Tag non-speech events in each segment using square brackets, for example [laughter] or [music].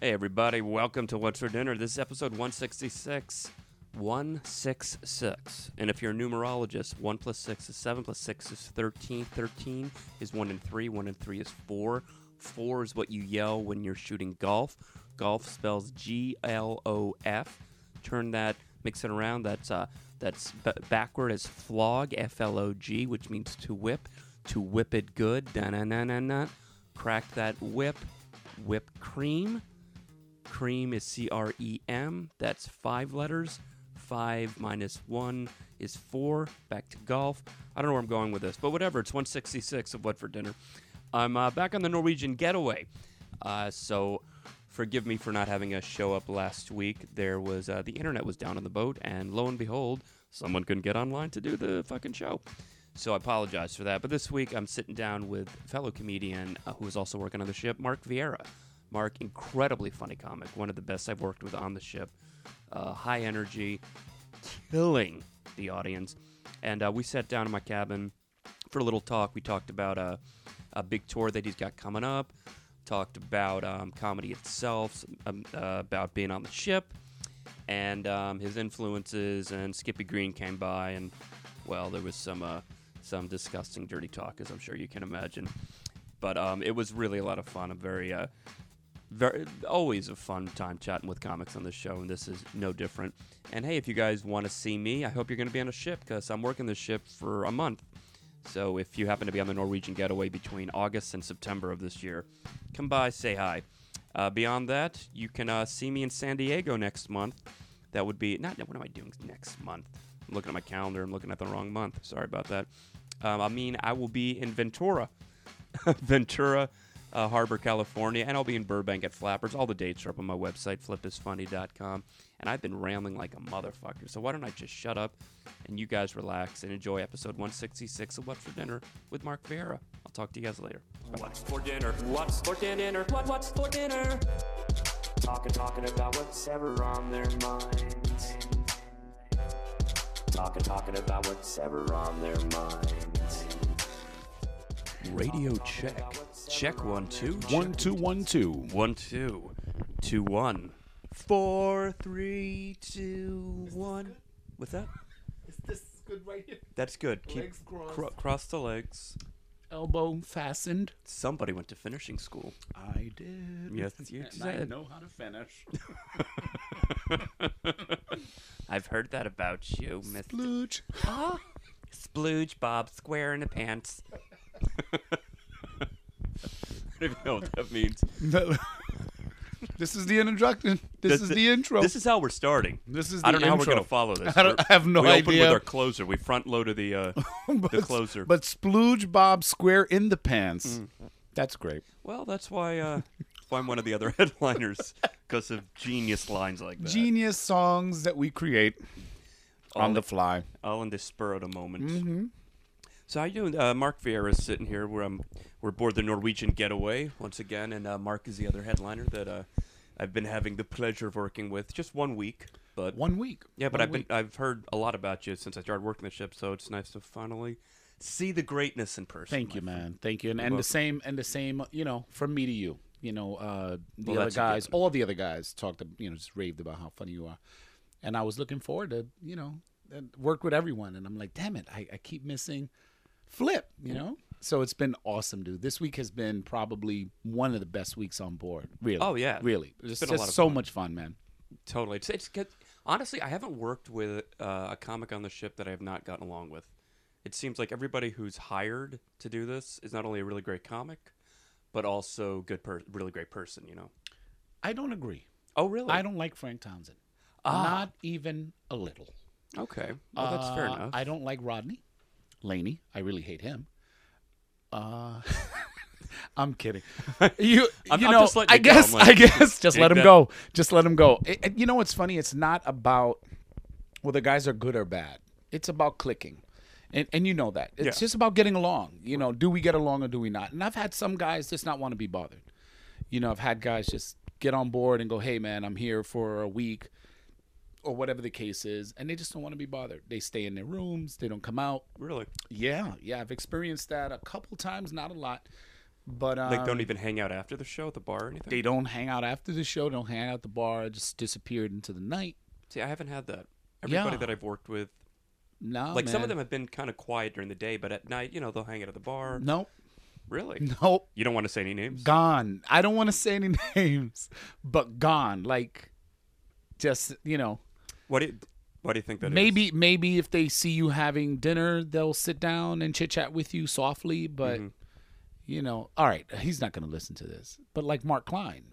Hey, everybody, welcome to What's for Dinner. This is episode 166. 166. And if you're a numerologist, 1 plus 6 is 7, plus 6 is 13. 13 is 1 and 3, 1 and 3 is 4. 4 is what you yell when you're shooting golf. Golf spells G L O F. Turn that, mix it around. That's uh, that's b- backward as flog, F L O G, which means to whip. To whip it good, da na na na na. Crack that whip, whip cream. Cream is C R E M. That's five letters. Five minus one is four. Back to golf. I don't know where I'm going with this, but whatever. It's 166 of what for dinner. I'm uh, back on the Norwegian getaway. Uh, so forgive me for not having a show up last week. There was uh, the internet was down on the boat, and lo and behold, someone couldn't get online to do the fucking show. So I apologize for that. But this week I'm sitting down with fellow comedian uh, who is also working on the ship, Mark Vieira. Mark, incredibly funny comic, one of the best I've worked with on the ship. Uh, high energy, killing the audience. And uh, we sat down in my cabin for a little talk. We talked about uh, a big tour that he's got coming up. Talked about um, comedy itself, um, uh, about being on the ship, and um, his influences. And Skippy Green came by, and well, there was some uh, some disgusting, dirty talk, as I'm sure you can imagine. But um, it was really a lot of fun. I'm very, uh, very always a fun time chatting with comics on this show, and this is no different. And hey, if you guys want to see me, I hope you're going to be on a ship because I'm working the ship for a month. So if you happen to be on the Norwegian getaway between August and September of this year, come by, say hi. Uh, beyond that, you can uh, see me in San Diego next month. That would be not. What am I doing next month? I'm looking at my calendar. I'm looking at the wrong month. Sorry about that. Um, I mean, I will be in Ventura, [laughs] Ventura uh, Harbor, California, and I'll be in Burbank at Flappers. All the dates are up on my website, flipisfunny.com. And I've been rambling like a motherfucker. So why don't I just shut up and you guys relax and enjoy episode 166 of What's for Dinner with Mark Vieira. I'll talk to you guys later. What's for dinner? What's for dinner? What, what's for dinner? Talking, talking about what's ever on their minds. Talking, talking about what's ever on their minds. Radio check. Check one, two. Check One two one two. One, two. Two, one. Four, three, two, one. What's that? Is this good right here? That's good. Keep Legs crossed. cro- cross the legs. Elbow fastened. Somebody went to finishing school. I did. Yes, you and I said. know how to finish. [laughs] I've heard that about you, Miss Splooge. Ah, [laughs] Splooge Bob Square in the pants. [laughs] I don't even know what that means. [laughs] this is the introduction. This is the intro. This is how we're starting. This is I don't know how we're intro. going to follow this. I don't- We're- I have no we open with our closer. We front loaded the uh, [laughs] the closer. But Splooge Bob Square in the pants. Mm. That's great. well, that's why uh, that's why I'm one of the other headliners because of genius lines like that. Genius songs that we create on the fly. all in the spur of the moment. So how you doing? Uh, Mark Vieira is sitting here. We're um, we're aboard the Norwegian Getaway once again, and uh, Mark is the other headliner that uh, I've been having the pleasure of working with. Just one week, but One week. yeah, but One I've week. been I've heard a lot about you since I started working the ship. So it's nice to finally see the greatness in person. Thank you, man. Thank you. And, and the same and the same, you know, from me to you. You know, uh, the Well, other that's a guys, all the other guys talked, you know, just raved about how funny you are, and I was looking forward to, you know, and work with everyone. And I'm like, damn it, I, I keep missing Flip. You know, so it's been awesome, dude. This week has been probably one of the best weeks on board. Really. Oh, yeah. really. It's been a just so fun. much fun, man. Totally. It's, it's honestly, I haven't worked with uh, a comic on the ship that I have not gotten along with. It seems like everybody who's hired to do this is not only a really great comic, but also good, per- really great person. You know. I don't agree. Oh, really? I don't like Frank Townsend. Ah. Not even a little. Okay. Well, that's fair Uh, enough. I don't like Rodney Laney. I really hate him. Uh, [laughs] I'm kidding. [laughs] You, I'm- you I'm know, just I guess, like, I guess, [laughs] just let him that. go. Just let him go. It- it- you know what's funny? It's not about whether guys are good or bad. It's about clicking, and and you know that. It's Yeah. just about getting along. You know, do we get along or do we not? And I've had some guys just not want to be bothered. You know, I've had guys just get on board and go, "Hey, man, I'm here for a week." Or whatever the case is, and they just don't want to be bothered. They stay in their rooms. They don't come out. really. Yeah, yeah, I've experienced that a couple times, not a lot, But um, Like, don't even hang out after the show at the bar or anything. they don't hang out after the show. Don't hang out at the bar. Just disappeared into the night. See, I haven't had that. Everybody Yeah. that I've worked with, No, like some of them have been kind of quiet during the day, but at night, you know, they'll hang out at the bar. Nope, Really? nope. You don't want to say any names? gone. I don't want to say any [laughs] names, but gone. Like, just you know, What do you, what do you think that maybe maybe if they see you having dinner, they'll sit down and chit chat with you softly. But Mhm. you know, all right, he's not going to listen to this. But like Mark Klein,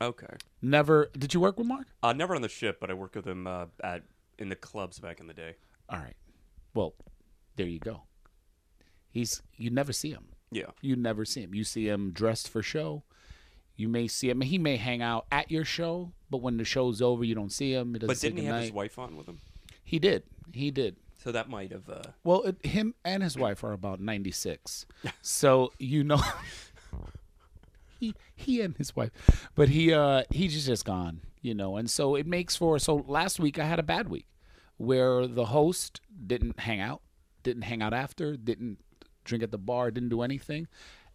Okay. never. Did you work with Mark? Uh, never on the ship, but I worked with him uh, at in the clubs back in the day. All right. Well, there you go. He's you never see him. Yeah. You never see him. You see him dressed for show. You may see him. He may hang out at your show, but when the show's over, you don't see him. It doesn't But didn't he have his wife on with him? He did. He did. So that might have. Uh, Well, it, him and his wife are about 96. [laughs] so, you know [laughs] he he and his wife. But he uh he's just gone, you know. And so it makes for so last week I had a bad week where the host didn't hang out, didn't hang out after, didn't drink at the bar, didn't do anything,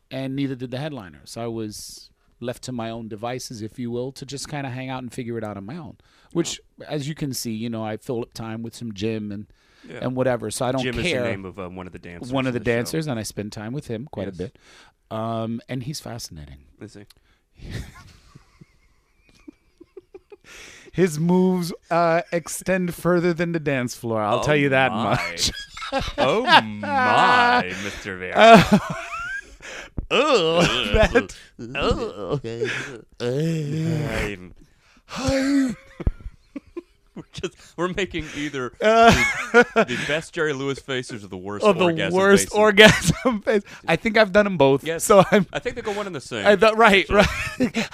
and neither did the headliner. So I was left to my own devices, if you will, to just kind of hang out and figure it out on my own. Which, as you can see, you know, I fill up time with some gym and Yeah. and whatever. So I don't Jim is care the name of um, one of the dancers. one of the show. dancers, and I spend time with him quite Yes. a bit. Um, and he's fascinating. Is he? [laughs] His moves uh, extend further than the dance floor. I'll tell you that Oh my. much. oh my, [laughs] Mr. Vieira. Oh, that, I'm- we're just we're making either uh, [laughs] the, the best Jerry Lewis faces or the worst oh, the orgasm worst faces. orgasm face. I think I've done them both. Yes. So I'm. I think they go one and the same. I thought right, right. [laughs] [laughs]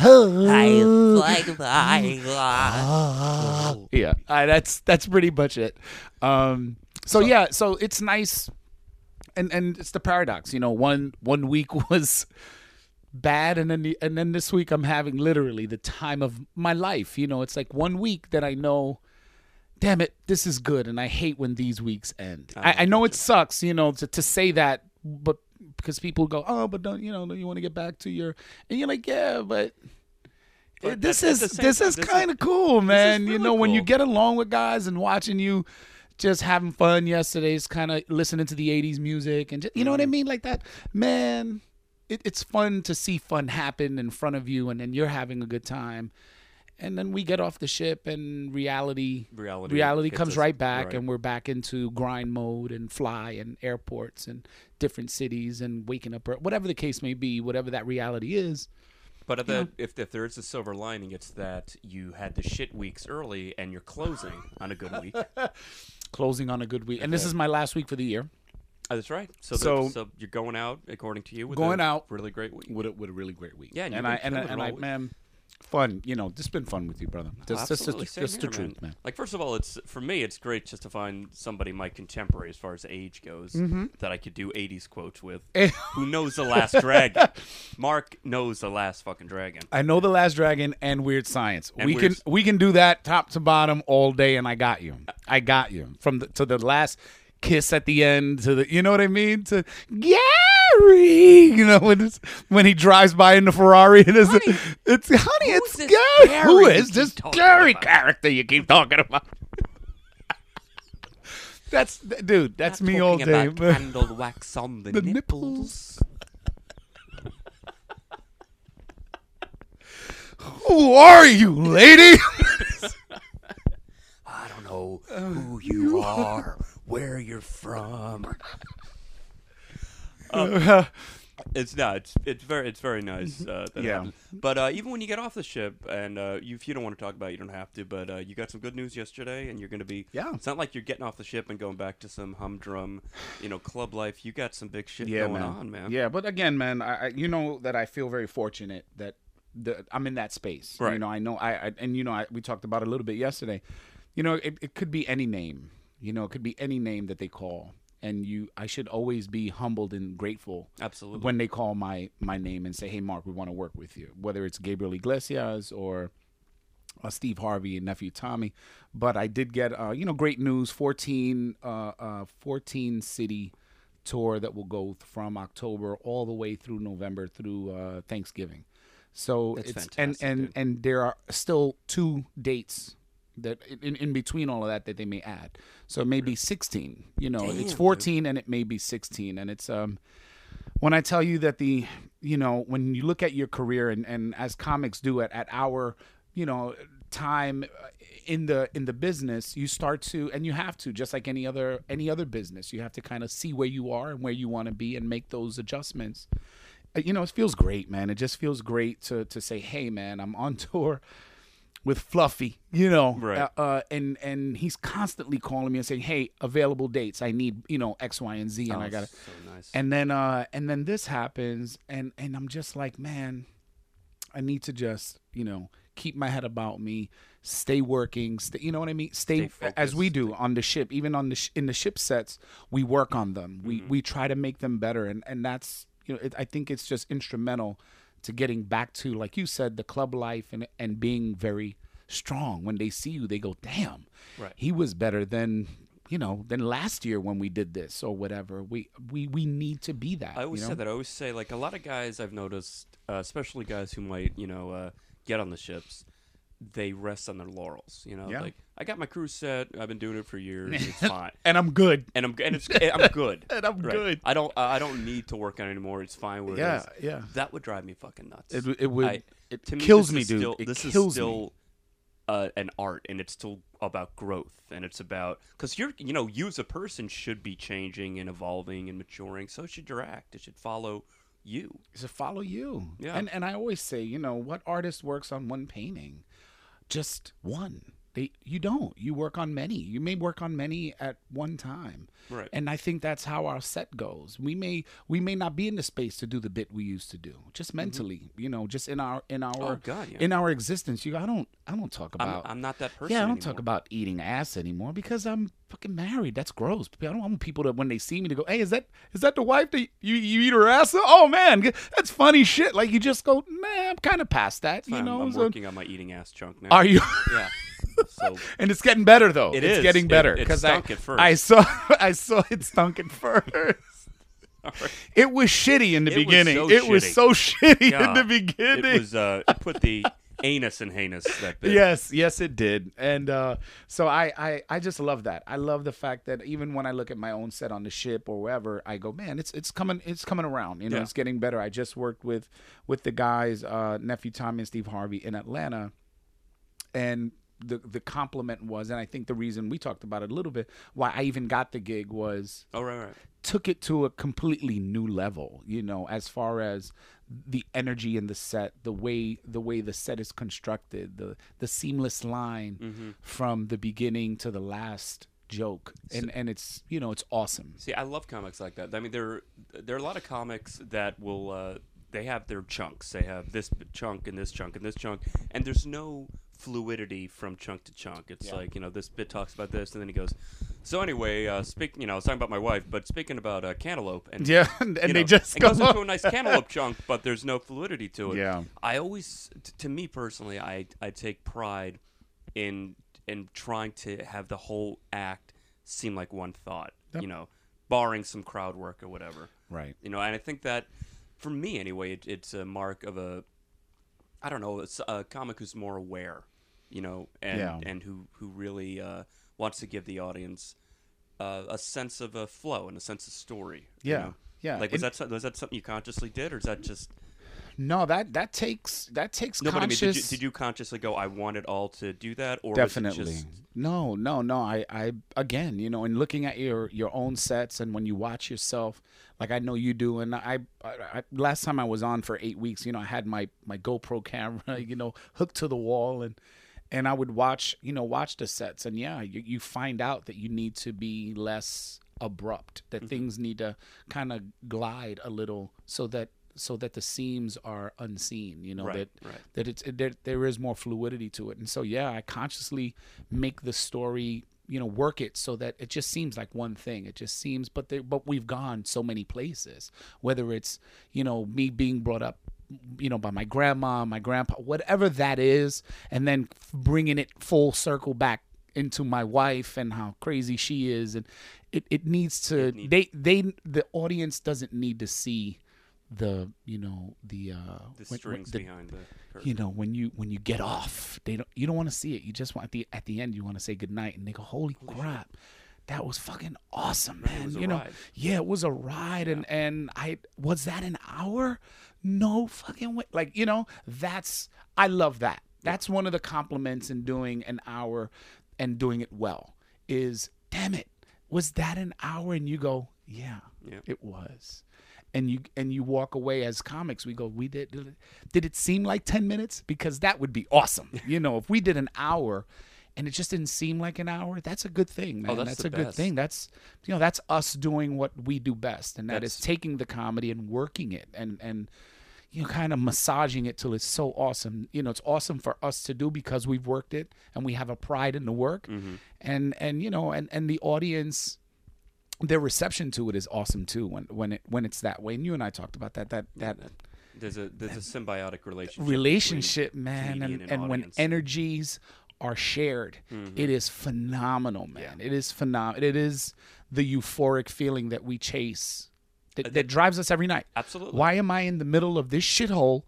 yeah, uh, that's that's pretty much it. Um, so, yeah, so it's nice, and and it's the paradox. You know, one one week [laughs] was bad, and then the, and then this week I'm having literally the time of my life. You know, it's like one week that I know. Damn it, this is good, and I hate when these weeks end. I, I know it sucks, you know, to, to say that, but because people go, oh, but don't you know, don't you want to get back to your, and you're like, yeah, but But this is this time, is this is- kind of cool, man. you really know, when you get along with guys and watching you just having fun yesterday's kind of listening to the 80s music and just, you know what I Mm. mean like that. Man, it, it's fun to see fun happen in front of you and then you're having a good time. And then we get off the ship and reality Reality reality comes us- right back right. and we're back into grind mode and fly and airports and different cities and waking up or whatever the case may be, whatever that reality is. But if, the, if if there is a silver lining, it's that you had the shit weeks early and you're closing on a good week. [laughs] Closing on a good week. And this is my last week for the year. Oh, that's right. So, So- so you're going out according to you. With Going a out. really great week. with a, with a really great week. Yeah, and and I and, I- and I man, fun. You know, this has been fun with you, brother. That's that's Absolutely, just, same just the truth, man. Like first of all, it's for me, it's great just to find somebody my contemporary as far as age goes mm-hmm. that I could do '80s quotes with. [laughs] Who knows the last dragon? Mark knows the last fucking dragon. I know the Last Dragon and Weird Science. And we Weird- can we can do that top to bottom all day, and I got you. I got you from the to the last kiss at the end to the you know what I mean to Gary. You know when it's when he drives by in the Ferrari and it's it's honey, it's this Gary. Gary Who is this Gary about? character you keep talking about? [laughs] That's dude. That's Not me all day. about candle wax on the, [laughs] The nipples. Who are you, lady? [laughs] I don't know uh, who you are, where you're from. Uh, [laughs] It's no, it's it's very it's very nice. Uh, that Yeah. happened. But uh, even when you get off the ship, and uh, you, if you don't want to talk about, it, you don't have to. But uh, you got some good news yesterday, and you're going to be. Yeah. It's not like you're getting off the ship and going back to some humdrum, you know, club life. You got some big shit yeah, going man. on, man. Yeah, but again, man, I, I you know that I feel very fortunate that the, I'm in that space. Right. You know, I know I, I and you know I, we talked about it a little bit yesterday. You know, it, it could be any name. You know, it could be any name that they call, and you I should always be humbled and grateful Absolutely. when they call my my name and say, "Hey, Mark, we want to work with you." Whether it's Gabriel Iglesias or uh, Steve Harvey and nephew Tommy, but I did get uh, you know great news. 14, uh, uh, 14 city tour that will go from October all the way through November through uh, Thanksgiving. So That's it's fantastic, and and dude. and there are still two dates that in, in between all of that that they may add. So it may be 16. You know, Damn, it's dude. 14 and it may be 16 and it's um when I tell you that the you know when you look at your career and and as comics do at at our you know time uh, in the in the business you start to and you have to just like any other any other business you have to kind of see where you are and where you want to be and make those adjustments Uh, you know it feels great man it just feels great to to say hey man I'm on [laughs] tour with Fluffy, you know, Right. uh, uh, and and he's constantly calling me and saying, "Hey, available dates. I need, you know, X, Y, and Z." And Oh, I got to so nice. and then uh and then this happens and and i'm just like man i need to just you know keep my head about me stay working stay, you know what i mean stay, Stay as we do on the ship even on the sh- in the ship sets we work on them we Mm-hmm. we try to make them better and and that's you know it, i think it's just instrumental to getting back to like you said the club life and and being very strong when they see you they go damn Right. he was better than you know than last year when we did this or whatever we we we need to be that I always you know? say that. I always say like a lot of guys I've noticed, uh, especially guys who might you know uh, get on the ships, they rest on their laurels. You know, Yeah. like I got my crew set. I've been doing it for years. It's [laughs] fine. and i'm good And I'm and it's I'm good. [laughs] And I'm Right. good. I don't uh, I don't need to work on it anymore. It's fine where Yeah, it is. yeah. That would drive me fucking nuts. It, it would I- it me, kills this me dude Still, it this kills is still me uh, an art, and it's still about growth, and it's about because you're you know you as a person should be changing and evolving and maturing. So should your act. It should follow you. to follow you Yeah. and and i always say you know what artist works on one painting just one they you don't you work on many you may work on many at one time Right. and i think that's how our set goes we may we may not be in the space to do the bit we used to do just mentally you know just in our in our Mm-hmm. Oh, God, yeah. in our existence you i don't i don't talk I'm, about I'm not that person. Yeah, I don't anymore. talk about eating ass anymore because I'm fucking married. That's gross. I don't want people to when they see me to go, "Hey, is that is that the wife that you you eat her ass?" Oh man, that's funny shit. Like you just go, "Man, I'm kind of past that." You I'm, know, I'm so- working on my eating ass chunk now. are you? Yeah. [laughs] So and it's getting better though. It it's is. getting better it because I stunk at first. I saw [laughs] I saw it stunk at first. right. It was shitty in the It was beginning. so it was so [laughs] shitty in the beginning. it was uh, it put the anus and heinous that bit. Yes, yes, it did, and uh, so I, I, I just love that. I love the fact that even when I look at my own set on the ship or wherever, I go, man, it's it's coming, it's coming around. You know, Yeah. it's getting better. I just worked with with the guys, uh, nephew Tommy and Steve Harvey in Atlanta, and the the compliment was, and I think the reason we talked about it a little bit, why I even got the gig was Oh right, right. took it to a completely new level you know as far as the energy in the set the way the way the set is constructed the the seamless line Mm-hmm. from the beginning to the last joke and and it's you know it's awesome See, I love comics like that. I mean, there there are a lot of comics that will uh, they have their chunks. They have this chunk and this chunk and this chunk, and there's no fluidity from chunk to chunk. It's Yeah. like you know this bit talks about this, and then he goes. So anyway, uh, speak. You know, I was talking about my wife, but speaking about uh, cantaloupe, and yeah and, [laughs] and you they know, just it go goes into a nice cantaloupe chunk, but there's no fluidity to it. Yeah. I always, t- to me personally, I I take pride in in trying to have the whole act seem like one thought. Yep. You know, barring some crowd work or whatever. right You know, and I think that for me anyway, it, it's a mark of a I don't know, it's a comic who's more aware. You know, and Yeah. and who who really uh, wants to give the audience uh, a sense of a flow and a sense of story. you Yeah, know? yeah. Like was that was that something you consciously did, or is that just no that that takes that takes no? But I mean, did you, did you consciously go? I want it all to do that, or definitely just, no no no i i again you know in looking at your your own sets and when you watch yourself like i know you do and i, I, I last time i was on for eight weeks you know i had my my gopro [laughs] camera you know hooked to the wall and and i would watch you know watch the sets and yeah you, you find out that you need to be less abrupt that mm-hmm. things need to kind of glide a little so that so that the seams are unseen you know Right, that right. that it's there, there is more fluidity to it and so yeah i consciously make the story you know work it so that it just seems like one thing it just seems but there but we've gone so many places whether it's you know me being brought up you know by my grandma my grandpa whatever that is and then bringing it full circle back into my wife and how crazy she is, and it, it needs to. need- they they the audience doesn't need to see the you know the uh The when- when- strings the- behind the curtain. you know when you when you get off they don't you don't want to see it. You just want at the at the end you want to say goodnight and they go holy, crap. that was fucking awesome man you know? ride. yeah it was a ride and and i was that an hour? No fucking way. Like you know that's i love that. That's one of the compliments in doing an hour and doing it well is damn it. Was that an hour? And you go yeah, Yeah. it was and you and you walk away as comics we go we did did it, seem like 10 minutes? Because that would be awesome. [laughs] You know if we did an hour and it just didn't seem like an hour that's a good thing man. Oh, that's the a good thing. That's you know that's us doing what we do best and that is That's- taking the comedy and working it and and you know kind of massaging it till it's so awesome. You know it's awesome for us to do because we've worked it and we have a pride in the work. Mm-hmm. and and you know and and the audience their reception to it is awesome too when when it when it's that way and you and I talked about that that that There's a there's a symbiotic relationship. relationship man comedian and, and when. Mm-hmm. energies are shared it is phenomenal man it is phenomenal it is the euphoric feeling that we chase that, that drives us every night Absolutely. why am i in the middle of this shithole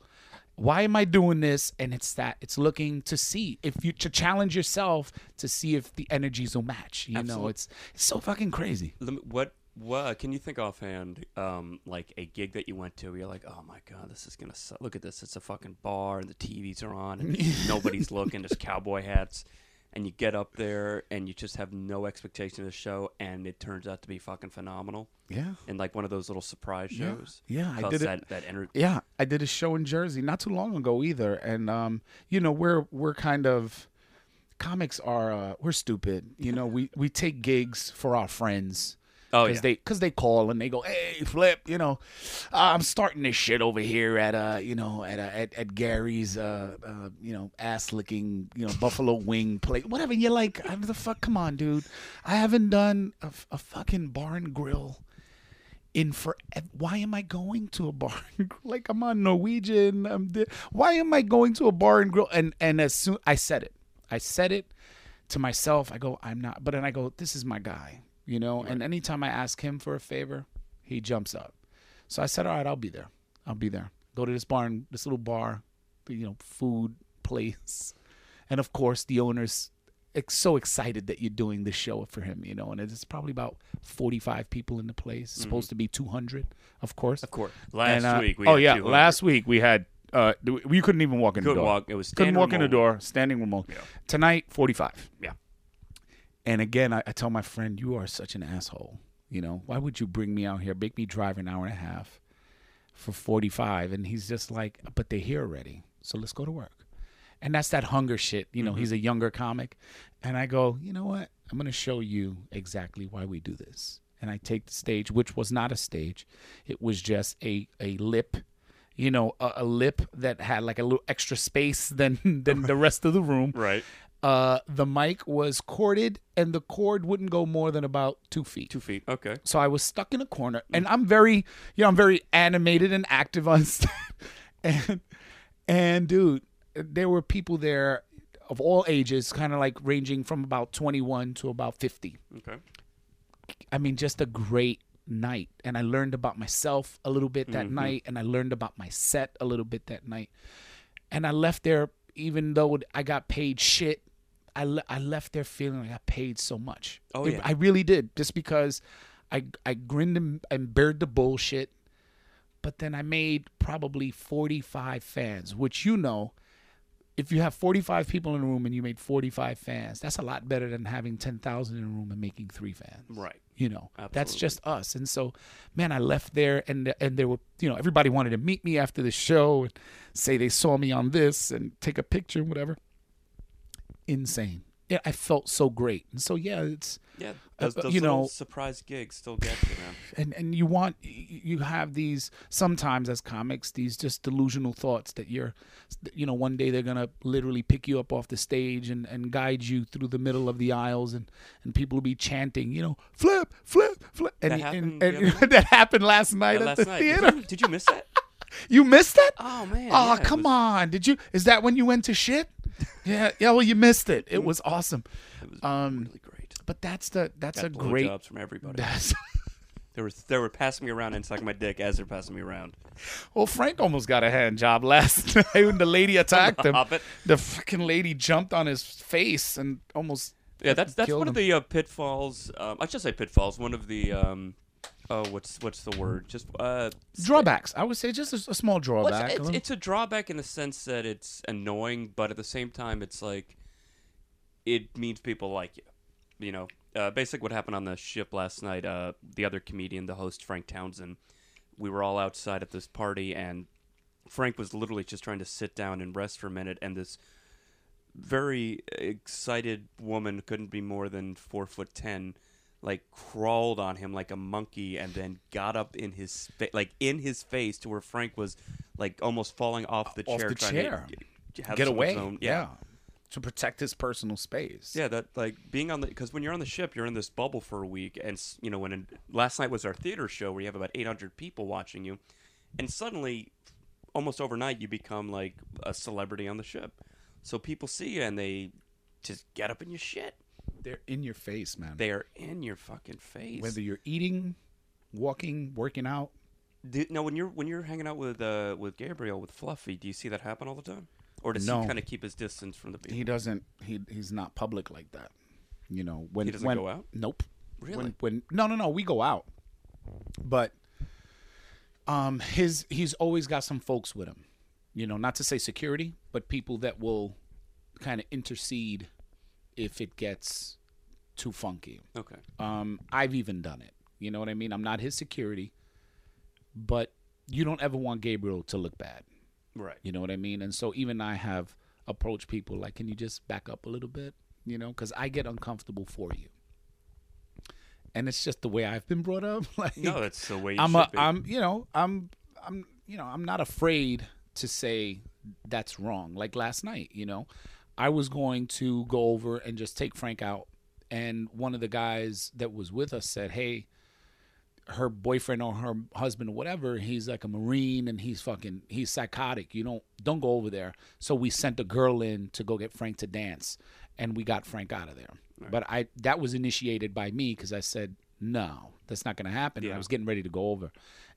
why am i doing this and it's that it's looking to see if you to challenge yourself to see if the energies will match you know it's it's so fucking crazy Lem- What what can you think offhand? Um, like a gig that you went to, where you're like, oh my god, this is gonna suck. Look at this, it's a fucking bar, and the TVs are on, and [laughs] nobody's looking. There's cowboy hats, and you get up there, and you just have no expectation of the show, and it turns out to be fucking phenomenal. yeah And like one of those little surprise shows. Yeah, I Cause did it- that that ener- Yeah, I did a show in Jersey not too long ago either, and um, you know we're we're kind of comics are uh, we're stupid. You know we we take gigs for our friends. Oh, Cause yeah. they, cause they call and they go, hey, Flip, you know, uh, I'm starting this shit over here at, uh, you know, at, uh, at, at Gary's, uh, uh, you know, ass licking, you know, buffalo wing plate, whatever. You're like, uh, the fuck, come on, dude. I haven't done a, a fucking bar and grill in for why am I going to a [laughs] bar like I'm on Norwegian I'm di- why am I going to a bar and grill and and as soon I said it I said it to myself I go I'm not but then I go this is my guy you know and anytime I ask him for a favor he jumps up so I said all right I'll be there I'll be there go to this bar and this little bar you know food place and of course the owner's ex- so excited that you're doing this show for him, you know, and it's probably about 45 people in the place. It's supposed to be 200, of course. Mm-hmm. Of course. Last And, uh, week we oh had yeah, 200. last week we had uh we couldn't even walk in the Couldn't door. walk. It was couldn't walk in the door, standing room only. Yeah. Tonight 45. Yeah. And again, I, I tell my friend, you are such an asshole. You know, why would you bring me out here, make me drive an hour and a half for 45? And he's just like, but they're here already. So let's go to work. And that's that hunger shit. You know, Mm-hmm. he's a younger comic. And I go, you know what? I'm going to show you exactly why we do this. And I take the stage, which was not a stage, it was just a, a lip you know, a, a lip that had like a little extra space than [laughs] than the rest of the room. Right. Uh, the mic was corded, and the cord wouldn't go more than about two feet. Two feet. Okay. So I was stuck in a corner, and I'm very, you know, I'm very animated and active on [laughs] stage. and and dude, there were people there of all ages, kind of like ranging from about 21 to about 50. Okay. I mean, just a great night. And I learned about myself a little bit that night, and I learned about my set a little bit that night. And I left there, even though I got paid shit, I, le- I left there feeling like I paid so much. Oh, It- yeah. I really did, just because I, I grinned and, and bared the bullshit. But then I made probably 45 fans, which you know, if you have 45 people in a room and you made 45 fans, that's a lot better than having 10,000 in a room and making three fans Right. you know that's just us and so man i left there and and there were you know everybody wanted to meet me after the show and say they saw me on this and take a picture and whatever insane yeah i felt so great and so yeah it's Yeah. Uh, Those, uh, those you little know- surprise gigs still get you, man. and and you want you have these sometimes as comics these just delusional thoughts that you're you know one day they're gonna literally pick you up off the stage and and guide you through the middle of the aisles and and people will be chanting you know flip flip flip and, That and, happened and, the [laughs] that happened last night Yeah, at last the night. theater Did you, did you miss that? you missed that Oh man. oh yeah, come was- on did you is that when you went to shit [laughs] Yeah, yeah. Well, you missed it. It was awesome. It was Um, really great. But that's the that's Got a great. blowjobs from everybody. That's, [laughs] They were they were passing me around and sucking my dick as they're passing me around. well, Frank almost got a hand job last [laughs] night when the lady attacked him. Hobbit. The fucking lady jumped on his face and almost. Yeah, that's that's one of the uh, pitfalls. Um, I should say pitfalls. One of the um, oh, what's what's the word? Just uh, drawbacks. I would say just a, a small well, drawback. it's, it's, it's a drawback in the sense that it's annoying, but at the same time, it's like it means people like you. You know, uh, basically what happened on the ship last night. Uh, the other comedian, the host Frank Townsend, we were all outside at this party, and Frank was literally just trying to sit down and rest for a minute, and this very excited woman couldn't be more than four foot ten like crawled on him like a monkey and then got up in his fa- like in his face to where Frank was like almost falling off the Off chair the trying chair. to get, get away. own- yeah. To protect his personal space. yeah, that like being on the because when you're on the ship, you're in this bubble for a week, and you know when in, last night was our theater show where you have about 800 people watching you, and suddenly, almost overnight, you become like a celebrity on the ship. So people see you and they just get up in your shit. They're in your face, man. They are in your fucking face. Whether you're eating, walking, working out. Do, now, when you're when you're hanging out with uh, with Gabriel with Fluffy, do you see that happen all the time, or does No. he kind of keep his distance from the people? He doesn't. He he's not public like that. You know when He doesn't when, go out? Nope. Really? When, when no no no we go out, but um his he's always got some folks with him. You know, not to say security, but people that will kind of intercede if it gets too funky. okay. Um, I've even done it. You know what I mean? I'm not his security, but you don't ever want Gabriel to look bad. Right. You know what I mean? And so even I have approached people like, can you just back up a little bit? You know, because I get uncomfortable for you. And it's just the way I've been brought up. [laughs] like, No, that's the way you I'm should a, be. I'm, you know, I'm, I'm, you know, I'm not afraid to say that's wrong. Like last night, you know, I was going to go over and just take Frank out, and one of the guys that was with us said, "Hey, her boyfriend or her husband or whatever, he's like a marine and he's fucking, he's psychotic. You don't, don't go over there." So we sent a girl in to go get Frank to dance, and we got Frank out of there. But I, that was initiated by me because I said, "No, that's not going to happen." Yeah. I was getting ready to go over.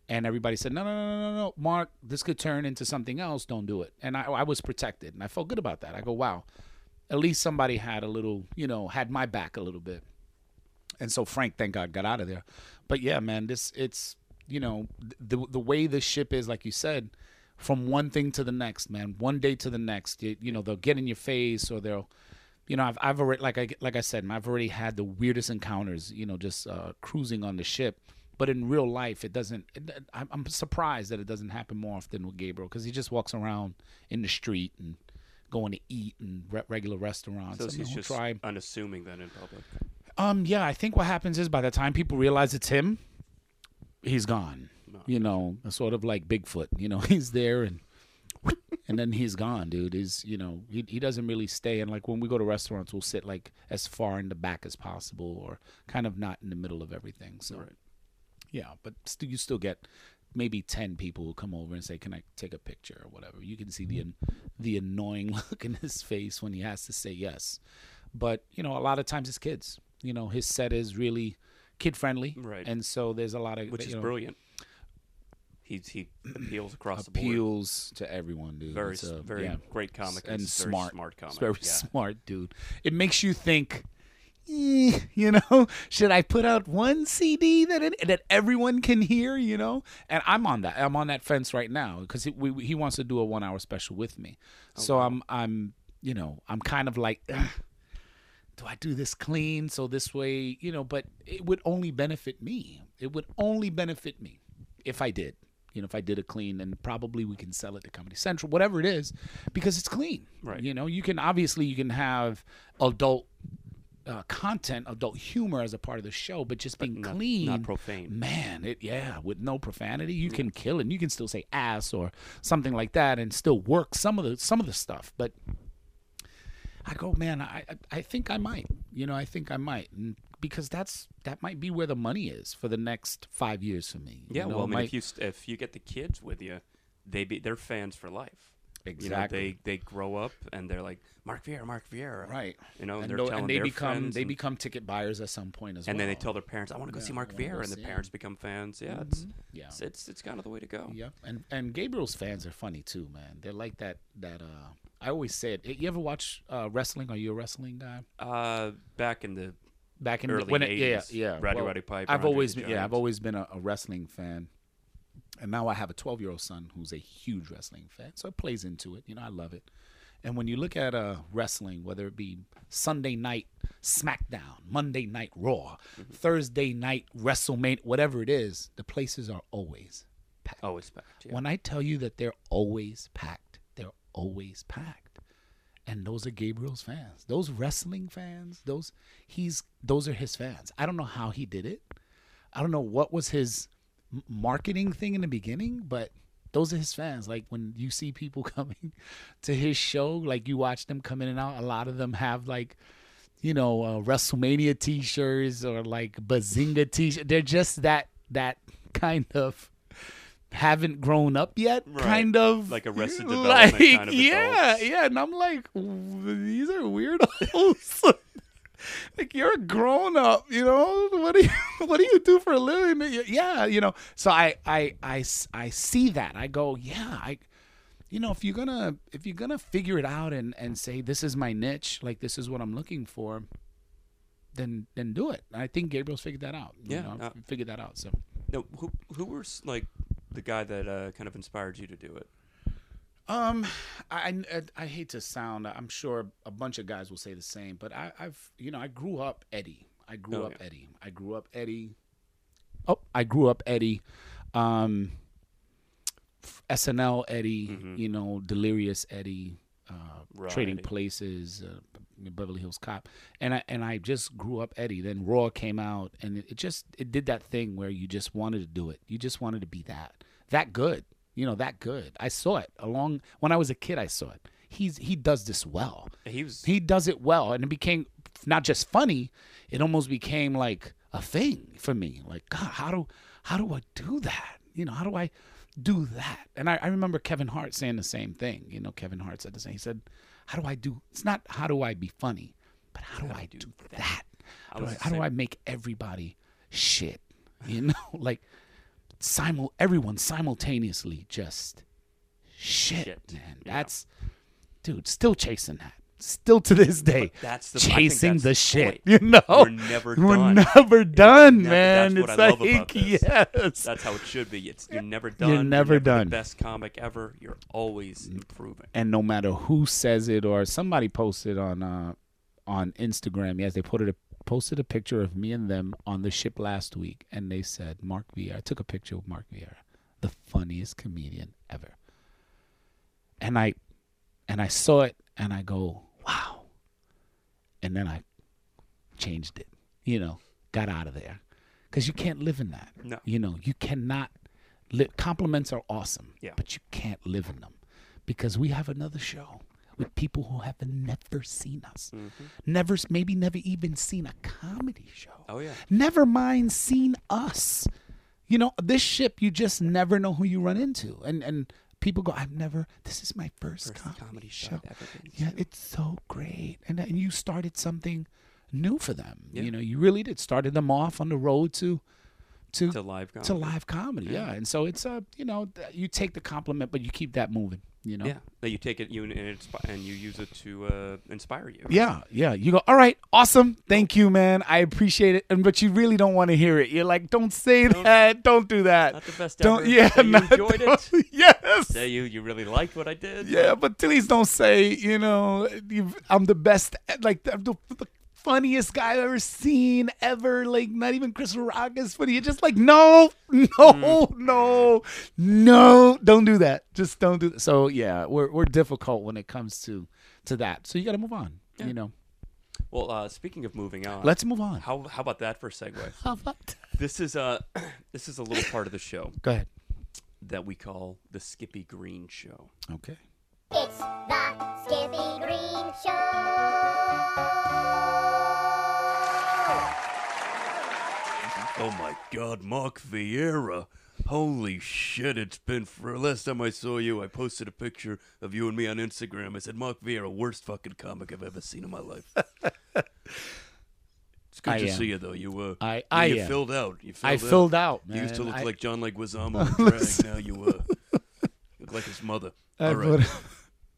And everybody said, no, no, no, no, no, Mark, this could turn into something else. Don't do it. And I, I was protected. And I felt good about that. I go, wow, at least somebody had a little, you know, had my back a little bit. And so Frank, thank God, got out of there. But yeah, man, this, it's, you know, the, the way the ship is, like you said, from one thing to the next, man, one day to the next, you, you know, they'll get in your face or they'll, you know, I've, I've already, like I, like I said, I've already had the weirdest encounters, you know, just uh, cruising on the ship. But in real life, it doesn't. It, I'm I'm surprised that it doesn't happen more often with Gabriel because he just walks around in the street and going to eat in re- regular restaurants. so he's just try. unassuming then in public. Um, yeah, I think what happens is by the time people realize it's him, he's gone. No. You know, sort of like Bigfoot. You know, [laughs] he's there and and then he's gone, dude. He's you know he he doesn't really stay. And like when we go to restaurants, we'll sit like as far in the back as possible, or kind of not in the middle of everything. So Right. Yeah, but still, you still get maybe ten people who come over and say, "Can I take a picture?" or whatever. You can see the mm-hmm. an- the annoying [laughs] look in his face when he has to say yes. But you know, a lot of times it's kids. You know, his set is really kid friendly, Right. And so there's a lot of Which is know, brilliant. He he appeals across the board. appeals to everyone, dude. Very a- very yeah. great comic and smart, smart comic. It's very yeah. smart, dude. It makes you think. "Eh," You know, [laughs] should I put out one CD that it, that everyone can hear? You know, and I'm on that. I'm on that fence right now because he, we, he wants to do a one hour special with me. Oh, so I'm I'm you know I'm kind of like, "Ugh, do I do this clean so this way you know? But it would only benefit me. It would only benefit me if I did. You know, if I did a clean, and probably we can sell it to Comedy Central, whatever it is, because it's clean. Right. You know, you can obviously you can have adult uh, content, adult humor as a part of the show, but just being not- clean, not profane. Man, it yeah, with no profanity, you can kill it. And you can still say ass or something like that, and still work some of the some of the stuff. But I go, man, I I- I think I might. You know, I think I might, and because that's that might be where the money is for the next five years for me. Yeah, you know, well, I mean, might- if you if you get the kids with you, they be they're fans for life. Exactly. You know, they they grow up and they're like Mark Vieira, Mark Vieira. right. You know, and, they're telling and they their become friends they and, become ticket buyers at some point as and well. And then they tell their parents, "I want to go Yeah, see Mark Vieira," and the see him. parents become fans. Yeah, it's yeah. it's it's, it's kind of the way to go. Yep. And and Gabriel's fans are funny too, man. They're like that that uh I always said you ever watch uh wrestling? Are you a wrestling guy? Uh, back in the Back in Early the, when it, yeah, 80s, yeah. Roddy Roddy Piper, I've always been yeah, I've always been a, a wrestling fan. And now I have a 12-year-old son who's a huge wrestling fan. So it plays into it. You know, I love it. And when you look at uh, wrestling, whether it be Sunday night SmackDown, Monday night Raw, Mm-hmm. Thursday night WrestleMania, whatever it is, the places are always packed. always packed. Yeah. When I tell you that they're always packed, they're always packed. And those are Gabriel's fans. Those wrestling fans, those he's those are his fans. I don't know how he did it. I don't know what was his marketing thing in the beginning, but those are his fans. Like when you see people [laughs] coming to his show, like you watch them come in and out, a lot of them have like you know, uh, WrestleMania T-shirts or like Bazinga T-shirt. They're just that that kind of haven't grown up yet, Right. kind of Like Arrested [laughs] like, Development kind of Yeah, adults. yeah, and I'm like, these are weirdos. [laughs] like you're a grown up, you know. What do you [laughs] what do you do for a living? Yeah, you know. So I I I I see that. I go, yeah, I you know, if you're gonna if you're gonna figure it out and and say this is my niche, like this is what I'm looking for, then then do it. I think Gabriel's figured that out. you Yeah, know, uh, figured that out. So No, who who was like the guy that uh, kind of inspired you to do it? Um, I, I I hate to sound. I'm sure a bunch of guys will say the same, but I, I've you know I grew up Eddie. I grew Oh, up yeah. Eddie. I grew up Eddie. Oh, I grew up Eddie. Um, f- SNL Eddie. Mhm. You know, Delirious Eddie. Uh, Raw Trading Places. Uh, Beverly Hills Cop, and I and I just grew up Eddie. Then Raw came out, and it, it just it did that thing where you just wanted to do it. You just wanted to be that that good, you know, that good. I saw it along when I was a kid. I saw it. He's he does this well. He was He does it well, and it became not just funny. It almost became like a thing for me. Like God, how do how do I do that? You know, how do I do that? And I, I remember Kevin Hart saying the same thing. You know, Kevin Hart said the same. He said, "How do I do? It's not how do I be funny, but how do I do that? I How do I, how do I make everybody shit? [laughs] You know, like simul everyone simultaneously just shit, Shit, man. yeah. That's dude, still chasing that. Still to this day, that's the chasing that's the, the shit. point. You know, We're never We're done. never done, never- man. that's what it's I love like about this. yes, That's how it should be. It's you're [laughs] never done. You're never the done. best comic ever. You're always improving. and no matter who says it or somebody posted on uh on Instagram, yes, they put it posted a picture of me and them on the ship last week, and they said Mark Vieira. I took a picture of Mark Vieira, the funniest comedian ever. And I, and I saw it, and I go, wow. And then I changed it, you know, got out of there, because you can't live in that. No. You know, you cannot. Li- compliments are awesome, Yeah. but you can't live in them because we have another show with people who have never seen us, mm-hmm. never, maybe never even seen a comedy show. Oh yeah. Never mind seen us. You know, this ship, you just never know who you run into, and and people go, "I've never. This is my first, First comedy, comedy show show. I've ever been Yeah, to." it's so great, and and you started something new for them. Yeah. You know, you really did started them off on the road to to To live comedy. to live comedy. Yeah. Yeah. And so it's a, you know, you take the compliment, but you keep that moving, you know? Yeah. That you take it you and, inspi- and you use it to uh, inspire you. Yeah, yeah. You go, all right, awesome. Thank you, man. I appreciate it. And but you really don't want to hear it. You're like, don't say Don't- that. Don't do that. Not the best don't ever. yeah, you enjoyed it. [laughs] Yes. Say you you really liked what I did. Yeah, but please don't say, you know, you've, I'm the best, like the, the funniest guy I've ever seen ever. Like not even Chris Rock is funny. You're just like, no, [laughs] no, Mm. no, no, don't do that. Just don't do that. So yeah, we're we're difficult when it comes to to that. So you got to move on. Yeah. You know, Well, uh, speaking of moving on, let's move on. how how about that for a segue? [laughs] How about? This is a [clears throat] this is a little part of the show Go ahead. that we call the Skippy Green Show. Okay. It's the Skippy Green Show. Oh my God, Mark Vieira! Holy shit, it's been for last time I saw you, I posted a picture of you and me on Instagram. I said, Mark Vieira, worst fucking comic I've ever seen in my life. [laughs] it's good I to am. see you though. You were I- you- I you am. filled out. You filled I out. filled out, You used to look I- like John Leguizamo [laughs] in drag. now you uh look like his mother. I All right.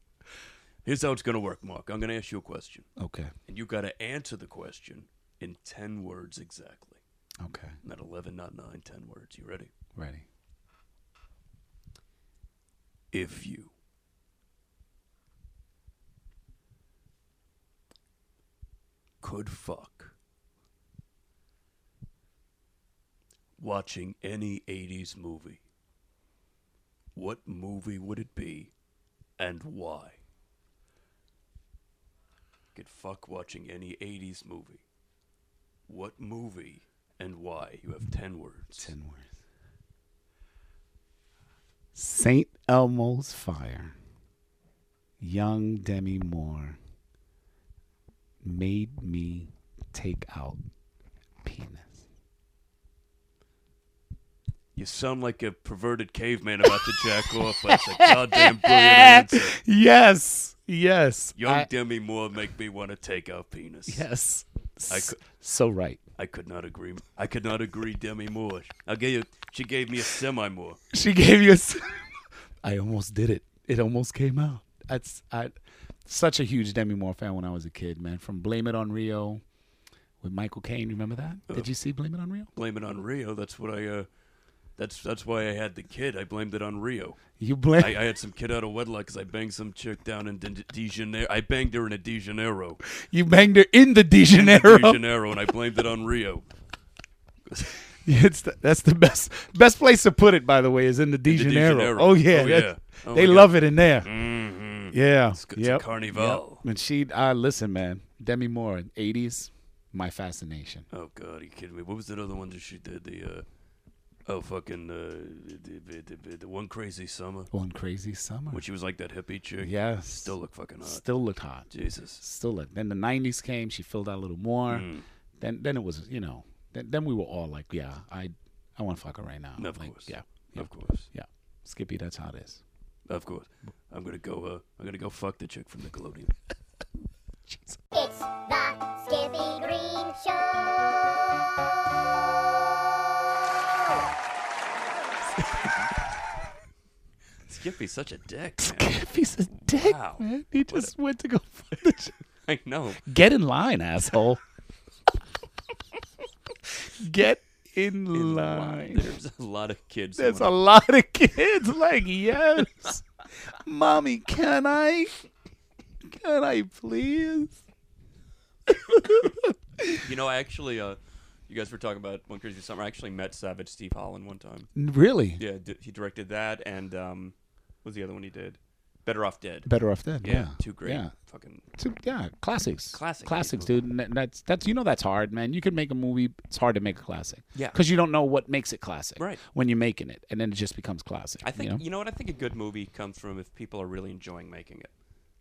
[laughs] Here's how it's gonna work, Mark. I'm gonna ask you a question. okay. And you gotta answer the question in ten words exactly. Okay. Not eleven, not 9, 10 words. You ready? Ready. if you could fuck watching any 80s movie, what movie would it be and why? Could fuck watching any 80s movie. What movie and why? You have 10 words. Ten words. St. Elmo's Fire. Young Demi Moore made me take out penis. You sound like a perverted caveman about to jack off. That's a goddamn brilliant answer. [laughs] Yes, yes, Young I- Demi Moore make me want to take out penis. yes. I so right. I could not agree. I could not agree, Demi Moore. I gave you. She gave me a semi Moore. She gave you a. [laughs] I almost did it. It almost came out. That's I. Such a huge Demi Moore fan when I was a kid, man. From Blame It on Rio, with Michael Caine. Remember that? Did you see Blame It on Rio? Blame it on Rio. That's what I. Uh, that's that's why I had the kid. I blamed it on Rio. You blame. I, I had some kid out of wedlock because I banged some chick down in De, De Janeiro. I banged her in a De Janeiro. you banged her in the De De Janeiro. Janeiro, and I blamed it on Rio. [laughs] It's the, that's the best best place to put it. By the way, is in the De the De Janeiro. Janeiro. Oh yeah, Oh, yeah. Oh, they love it in there. Mm-hmm. Yeah, It's, it's yep. carnival. And she, uh, listen, man, Demi Moore, '80s, my fascination. Oh God, are you kidding me? What was that other one that she did? The uh, oh fucking uh, the, the, the, the one crazy summer One crazy summer. when she was like that hippie chick. yes, still look fucking hot. still looked hot. Jesus. Still look. Then the '90s came. She filled out a little more. Mm. Then, then it was, you know, then, then we were all like, yeah, I, I want to fuck her right now. Of like, course. Yeah, yeah, Of course, yeah. Skippy, that's how it is. of course. I'm gonna go. Uh, I'm gonna go fuck the chick from Nickelodeon. [laughs] Jeez. It's the Skippy Green Show. Skippy's such a dick. Man. Skippy's a dick, Wow. man. He just went to go [laughs] fuck the chick. [laughs] I know. Get in line, asshole. Get in, In line. There's a lot of kids. who There's a wanna- lot of kids like, yes. Mommy, can I? Can I please? You know, I actually. Uh, you guys were talking about One Crazy Summer. I actually met Savage Steve Holland one time. Really? Yeah, di- he directed that, and um, was the other one he did? Better Off Dead. Better off then. Yeah, Yeah. two great Yeah. fucking. Two, yeah, classics. Classic Classics, dude. And that's that's you know that's hard, man. You can make a movie. It's hard to make a classic. Yeah. Because you don't know what makes it classic. Right. When you're making it, and then it just becomes classic. I think You you know? know? what I think a good movie comes from if people are really enjoying making it.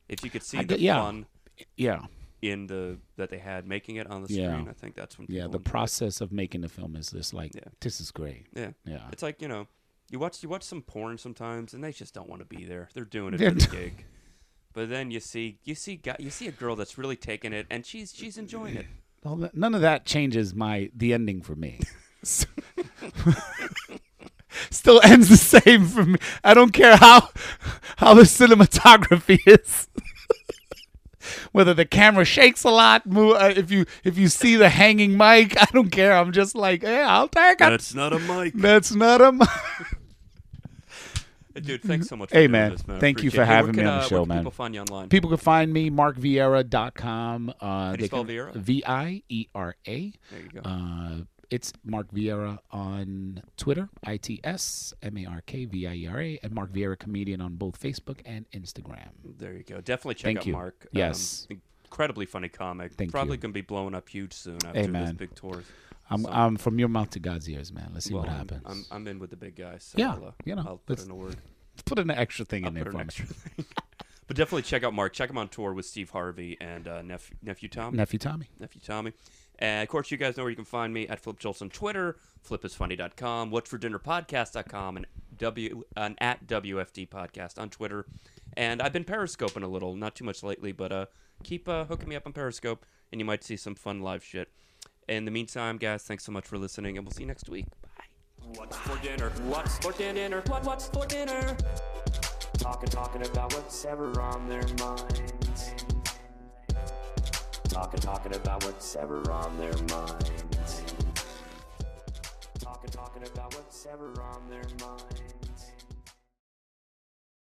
If you could see I the get- yeah. fun Yeah. in the that they had making it on the Yeah. screen, I think that's when Yeah. The enjoy it. process of making the film is just like Yeah. this is great. Yeah, Yeah. it's like you know, you watch you watch some porn sometimes, and they just don't want to be there. They're doing it for the gig. But then you see you see you see a girl that's really taking it, and she's she's enjoying it. Well, none of that changes my the ending for me. [laughs] Still ends the same for me. I don't care how how the cinematography is. [laughs] Whether the camera shakes a lot, move, uh, if you if you see the hanging mic, I don't care. I'm just like, yeah, I'll take it. That's not a mic. That's not a. mic. [laughs] Dude, thanks so much. For Hey, man. this, man. Thank you for it. Having me can, on the uh, show, man. People find you online. People can find me markvieira.com. Uh, do you they spell Vieira? V I E R A. There you go. Uh, it's Mark Vieira on Twitter, I T S M A R K V I E R A, and Mark Vieira Comedian on both Facebook and Instagram. There you go. Definitely check Thank out you. Mark. Um, Yes. incredibly funny comic. Thank Probably you. gonna be blowing up huge soon after Hey, this big tour. I'm, So- I'm from your mouth to God's ears, man. Let's see Well, what I'm- happens. I'm, I'm in with the big guys. So Yeah, I'll, uh, you know, I'll put in a word. [laughs] Put an extra thing I'll in there for me. [laughs] but definitely check out Mark. Check him on tour with Steve Harvey and uh, nephew, nephew Tom. Nephew Tommy. nephew Tommy. And of course, you guys know where you can find me at Flip Schultz on Twitter, flipisfunny.com, what's for dinner podcast.com, and W and at WFD podcast on Twitter. And I've been periscoping a little, not too much lately, but uh, keep uh, hooking me up on Periscope, and you might see some fun live shit. In the meantime, guys, thanks so much for listening, and we'll see you next week. Bye. What's for dinner? What's for dinner? What, what's for dinner? Talking, talking about what's ever on their minds. Talking, talking about what's ever on their minds. Talking, talking about what's ever on their minds.